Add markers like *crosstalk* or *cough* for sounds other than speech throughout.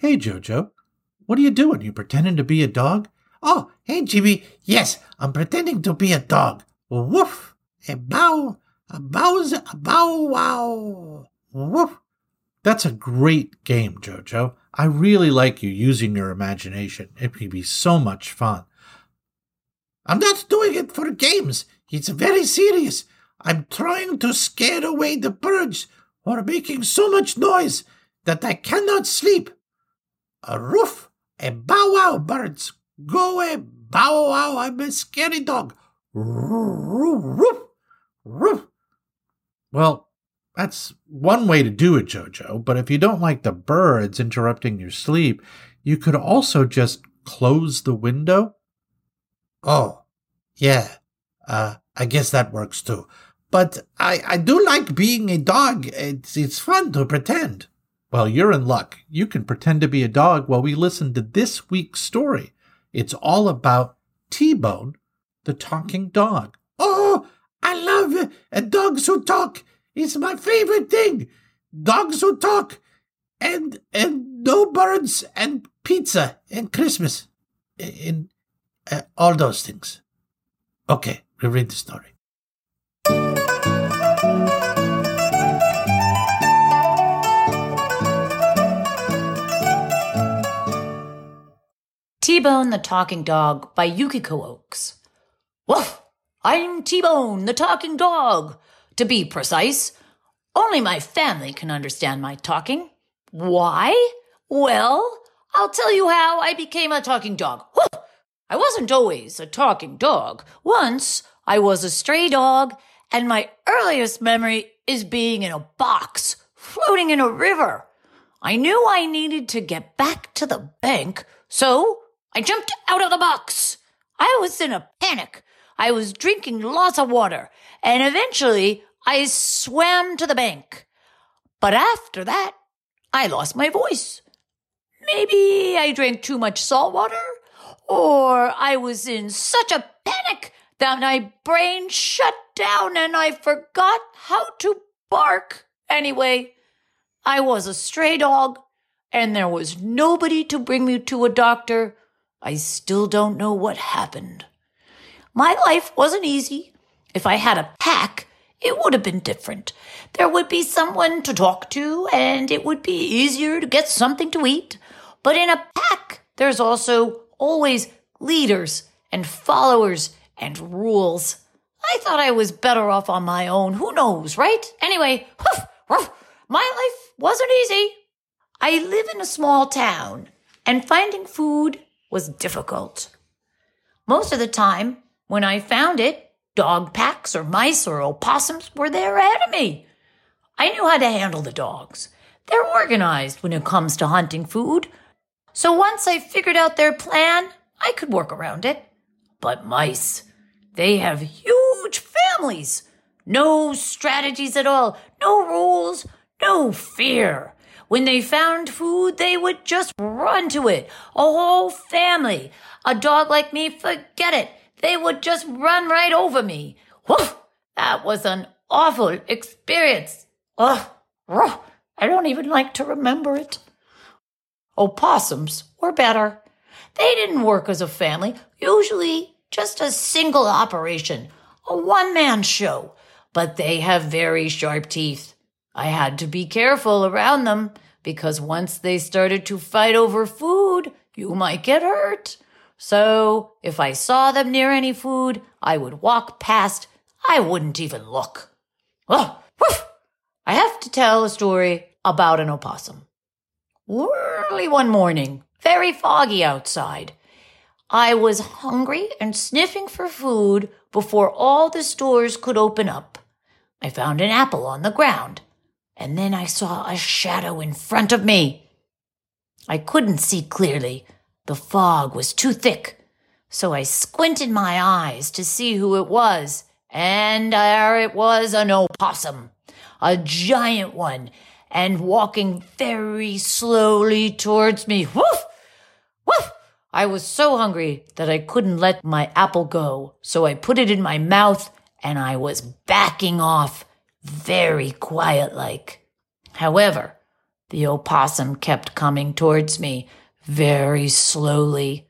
Hey, Jojo, what are you doing? You pretending to be a dog? Oh, hey, Jimmy. Yes, I'm pretending to be a dog. Woof, a bow, a bows, a bow wow. Woof. That's a great game, Jojo. I really like you using your imagination. It can be so much fun. I'm not doing it for games. It's very serious. I'm trying to scare away the birds who are making so much noise that I cannot sleep. A roof, a bow wow, birds. Go away, bow wow, I'm a scary dog. Roof, roof, roof. Well, that's one way to do it, Jojo, but if you don't like the birds interrupting your sleep, you could also just close the window. Oh, yeah. Uh, I guess that works too. But I, I do like being a dog. It's, it's fun to pretend. Well, you're in luck. You can pretend to be a dog while we listen to this week's story. It's all about T Bone, the talking dog. Oh, I love dogs who talk. It's my favorite thing. Dogs who talk, and and no birds, and pizza, and Christmas, and uh, all those things. Okay, we read the story. T-Bone the Talking Dog by Yukiko Oaks. Woof! I'm T-Bone the Talking Dog. To be precise, only my family can understand my talking. Why? Well, I'll tell you how I became a talking dog. Woof! I wasn't always a talking dog. Once I was a stray dog, and my earliest memory is being in a box floating in a river. I knew I needed to get back to the bank, so I jumped out of the box. I was in a panic. I was drinking lots of water, and eventually I swam to the bank. But after that, I lost my voice. Maybe I drank too much salt water, or I was in such a panic that my brain shut down and I forgot how to bark. Anyway, I was a stray dog, and there was nobody to bring me to a doctor I still don't know what happened. My life wasn't easy. If I had a pack, it would have been different. There would be someone to talk to, and it would be easier to get something to eat. But in a pack, there's also always leaders and followers and rules. I thought I was better off on my own. Who knows, right? Anyway, woof, woof, my life wasn't easy. I live in a small town, and finding food was difficult. Most of the time, when I found it, dog packs or mice or opossums were there ahead of me. I knew how to handle the dogs. They're organized when it comes to hunting food. So once I figured out their plan, I could work around it. But mice, they have huge families. No strategies at all, no rules, no fear. When they found food, they would just run to it. A whole family. A dog like me, forget it. They would just run right over me. Woof! That was an awful experience. Ugh, I don't even like to remember it. Opossums were better. They didn't work as a family, usually just a single operation, a one man show, but they have very sharp teeth. I had to be careful around them because once they started to fight over food, you might get hurt. So if I saw them near any food, I would walk past. I wouldn't even look. Oh, woof! I have to tell a story about an opossum. Early one morning, very foggy outside, I was hungry and sniffing for food before all the stores could open up. I found an apple on the ground and then I saw a shadow in front of me. I couldn't see clearly. The fog was too thick. So I squinted my eyes to see who it was, and there it was an opossum, a giant one, and walking very slowly towards me. Woof! Woof! I was so hungry that I couldn't let my apple go, so I put it in my mouth and I was backing off very quiet like. However, the opossum kept coming towards me very slowly.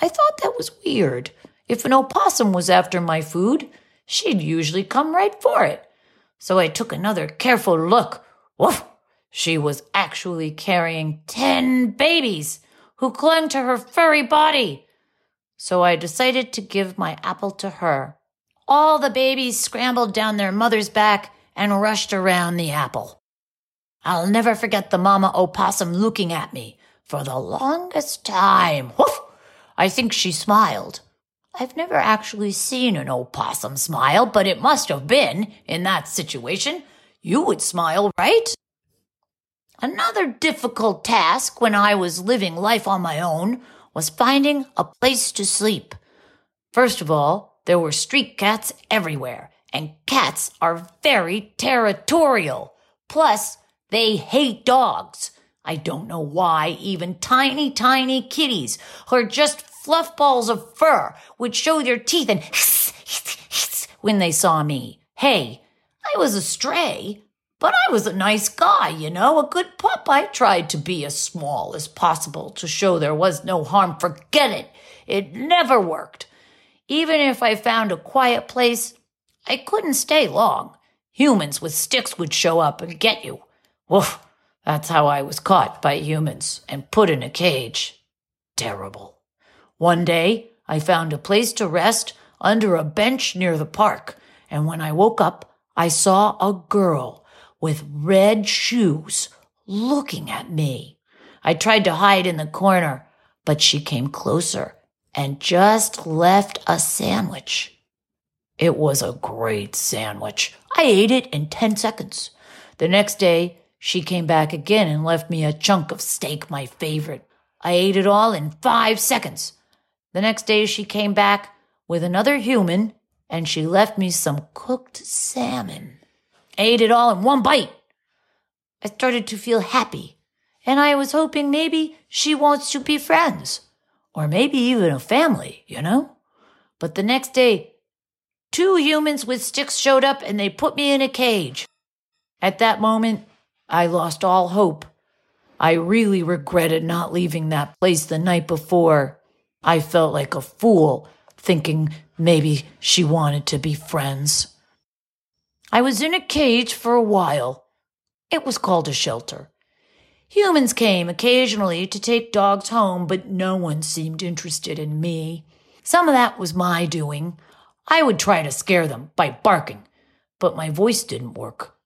I thought that was weird. If an opossum was after my food, she'd usually come right for it. So I took another careful look. Woof! She was actually carrying ten babies who clung to her furry body. So I decided to give my apple to her. All the babies scrambled down their mother's back and rushed around the apple. I'll never forget the mama opossum looking at me for the longest time. Woof! I think she smiled. I've never actually seen an opossum smile, but it must have been in that situation. You would smile, right? Another difficult task when I was living life on my own was finding a place to sleep. First of all, there were street cats everywhere, and cats are very territorial. Plus, they hate dogs. I don't know why even tiny, tiny kitties who are just fluff balls of fur would show their teeth and *laughs* hiss, hiss, hiss when they saw me. Hey, I was a stray, but I was a nice guy, you know, a good pup. I tried to be as small as possible to show there was no harm. Forget it. It never worked. Even if I found a quiet place, I couldn't stay long. Humans with sticks would show up and get you. Woof. That's how I was caught by humans and put in a cage. Terrible. One day, I found a place to rest under a bench near the park, and when I woke up, I saw a girl with red shoes looking at me. I tried to hide in the corner, but she came closer and just left a sandwich. It was a great sandwich. I ate it in 10 seconds. The next day, she came back again and left me a chunk of steak, my favorite. I ate it all in five seconds. The next day, she came back with another human and she left me some cooked salmon. I ate it all in one bite. I started to feel happy, and I was hoping maybe she wants to be friends, or maybe even a family, you know? But the next day, two humans with sticks showed up and they put me in a cage. At that moment, I lost all hope. I really regretted not leaving that place the night before. I felt like a fool thinking maybe she wanted to be friends. I was in a cage for a while. It was called a shelter. Humans came occasionally to take dogs home, but no one seemed interested in me. Some of that was my doing. I would try to scare them by barking, but my voice didn't work.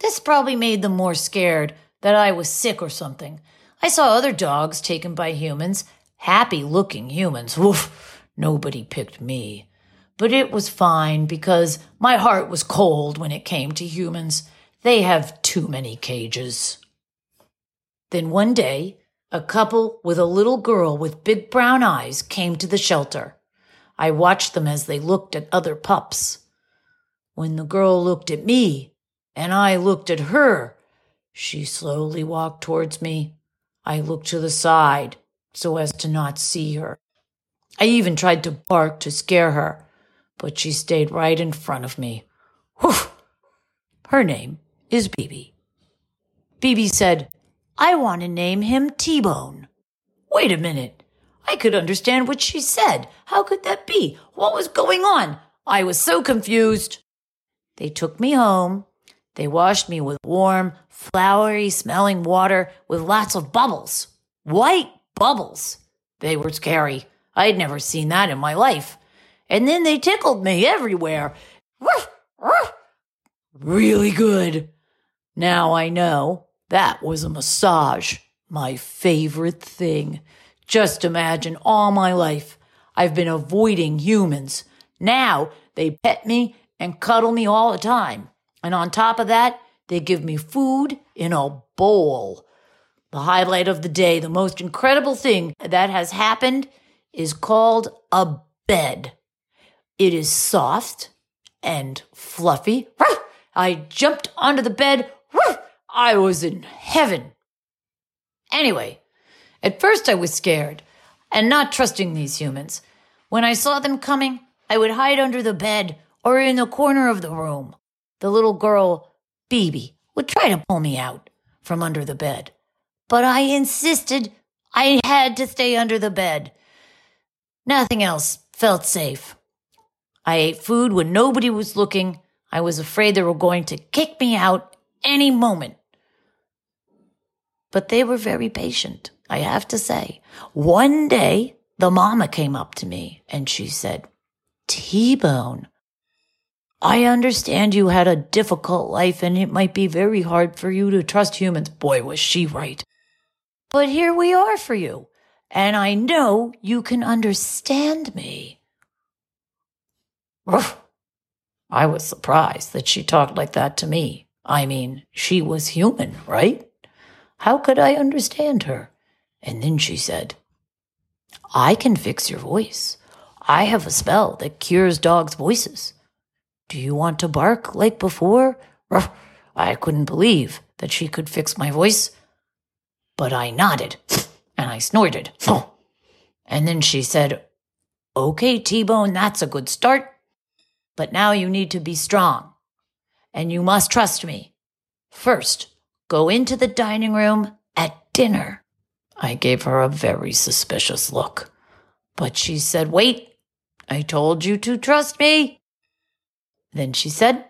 This probably made them more scared that I was sick or something. I saw other dogs taken by humans, happy looking humans. Woof, nobody picked me. But it was fine because my heart was cold when it came to humans. They have too many cages. Then one day, a couple with a little girl with big brown eyes came to the shelter. I watched them as they looked at other pups. When the girl looked at me, and I looked at her. She slowly walked towards me. I looked to the side so as to not see her. I even tried to bark to scare her, but she stayed right in front of me. Whew! Her name is Bibi. Bibi said, I want to name him T Bone. Wait a minute. I could understand what she said. How could that be? What was going on? I was so confused. They took me home they washed me with warm, flowery smelling water with lots of bubbles. White bubbles. They were scary. I'd never seen that in my life. And then they tickled me everywhere. *laughs* Really good. Now I know that was a massage. My favorite thing. Just imagine all my life I've been avoiding humans. Now they pet me and cuddle me all the time. And on top of that, they give me food in a bowl. The highlight of the day, the most incredible thing that has happened is called a bed. It is soft and fluffy. *laughs* I jumped onto the bed. I was in heaven. Anyway, at first I was scared and not trusting these humans. When I saw them coming, I would hide under the bed or in the corner of the room. the little girl, Bibi, would try to pull me out from under the bed. But I insisted I had to stay under the bed. Nothing else felt safe. I ate food when nobody was looking. I was afraid they were going to kick me out any moment. But they were very patient, I have to say. One day, the mama came up to me and she said, T-Bone, I understand you had a difficult life and it might be very hard for you to trust humans. Boy, was she right. But here we are for you. And I know you can understand me. I was surprised that she talked like that to me. I mean, she was human, right? How could I understand her? And then she said, I can fix your voice. I have a spell that cures dogs' voices. Do you want to bark like before? *laughs* I couldn't believe that she could fix my voice. But I nodded and I snorted. *laughs* And then she said, Okay, T Bone, that's a good start. But now you need to be strong and you must trust me. First, go into the dining room at dinner. I gave her a very suspicious look. But she said, Wait, I told you to trust me. Then she said,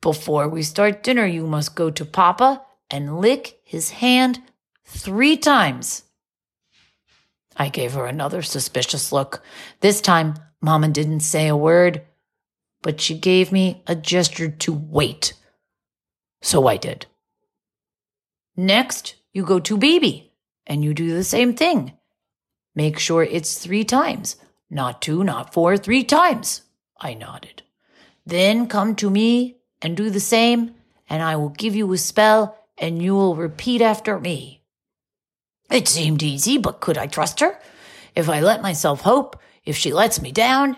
Before we start dinner, you must go to Papa and lick his hand three times. I gave her another suspicious look. This time, Mama didn't say a word, but she gave me a gesture to wait. So I did. Next, you go to Bibi and you do the same thing. Make sure it's three times, not two, not four, three times. I nodded. Then come to me and do the same, and I will give you a spell and you will repeat after me. It seemed easy, but could I trust her? If I let myself hope, if she lets me down,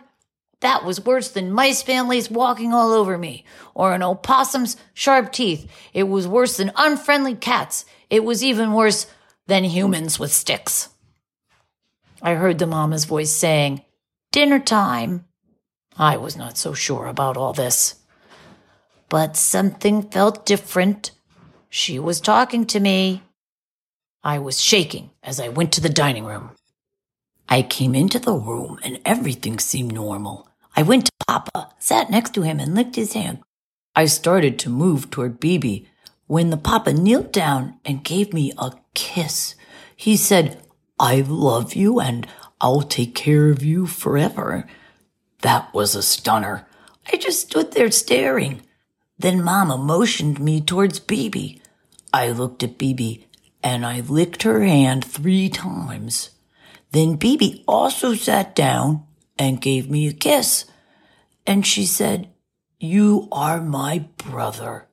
that was worse than mice families walking all over me, or an opossum's sharp teeth. It was worse than unfriendly cats. It was even worse than humans with sticks. I heard the mama's voice saying, Dinner time. I was not so sure about all this. But something felt different. She was talking to me. I was shaking as I went to the dining room. I came into the room and everything seemed normal. I went to Papa, sat next to him, and licked his hand. I started to move toward Bibi when the Papa knelt down and gave me a kiss. He said, I love you and I'll take care of you forever. That was a stunner. I just stood there staring. Then Mama motioned me towards Bibi. I looked at Bibi and I licked her hand three times. Then Bibi also sat down and gave me a kiss. And she said, You are my brother.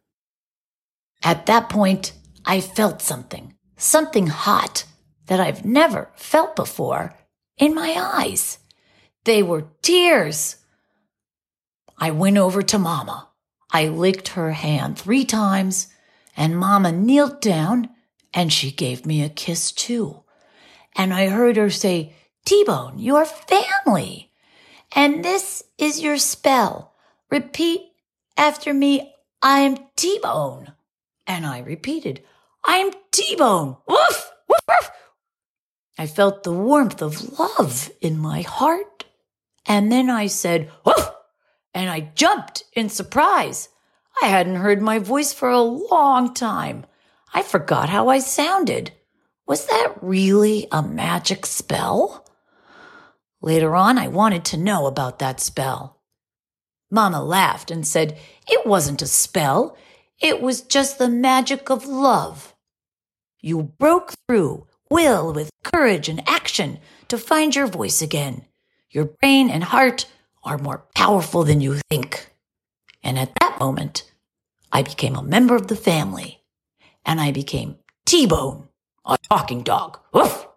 At that point, I felt something, something hot that I've never felt before in my eyes. They were tears. I went over to Mama. I licked her hand three times, and Mama kneeled down and she gave me a kiss too. And I heard her say, T-Bone, your family. And this is your spell. Repeat after me, I'm T-Bone. And I repeated, I'm T-Bone. Woof, woof, woof. I felt the warmth of love in my heart. And then I said, woof, and I jumped in surprise. I hadn't heard my voice for a long time. I forgot how I sounded. Was that really a magic spell? Later on, I wanted to know about that spell. Mama laughed and said it wasn't a spell. It was just the magic of love. You broke through will with courage and action to find your voice again. Your brain and heart are more powerful than you think. And at that moment, I became a member of the family and I became T Bone, a talking dog. Woof!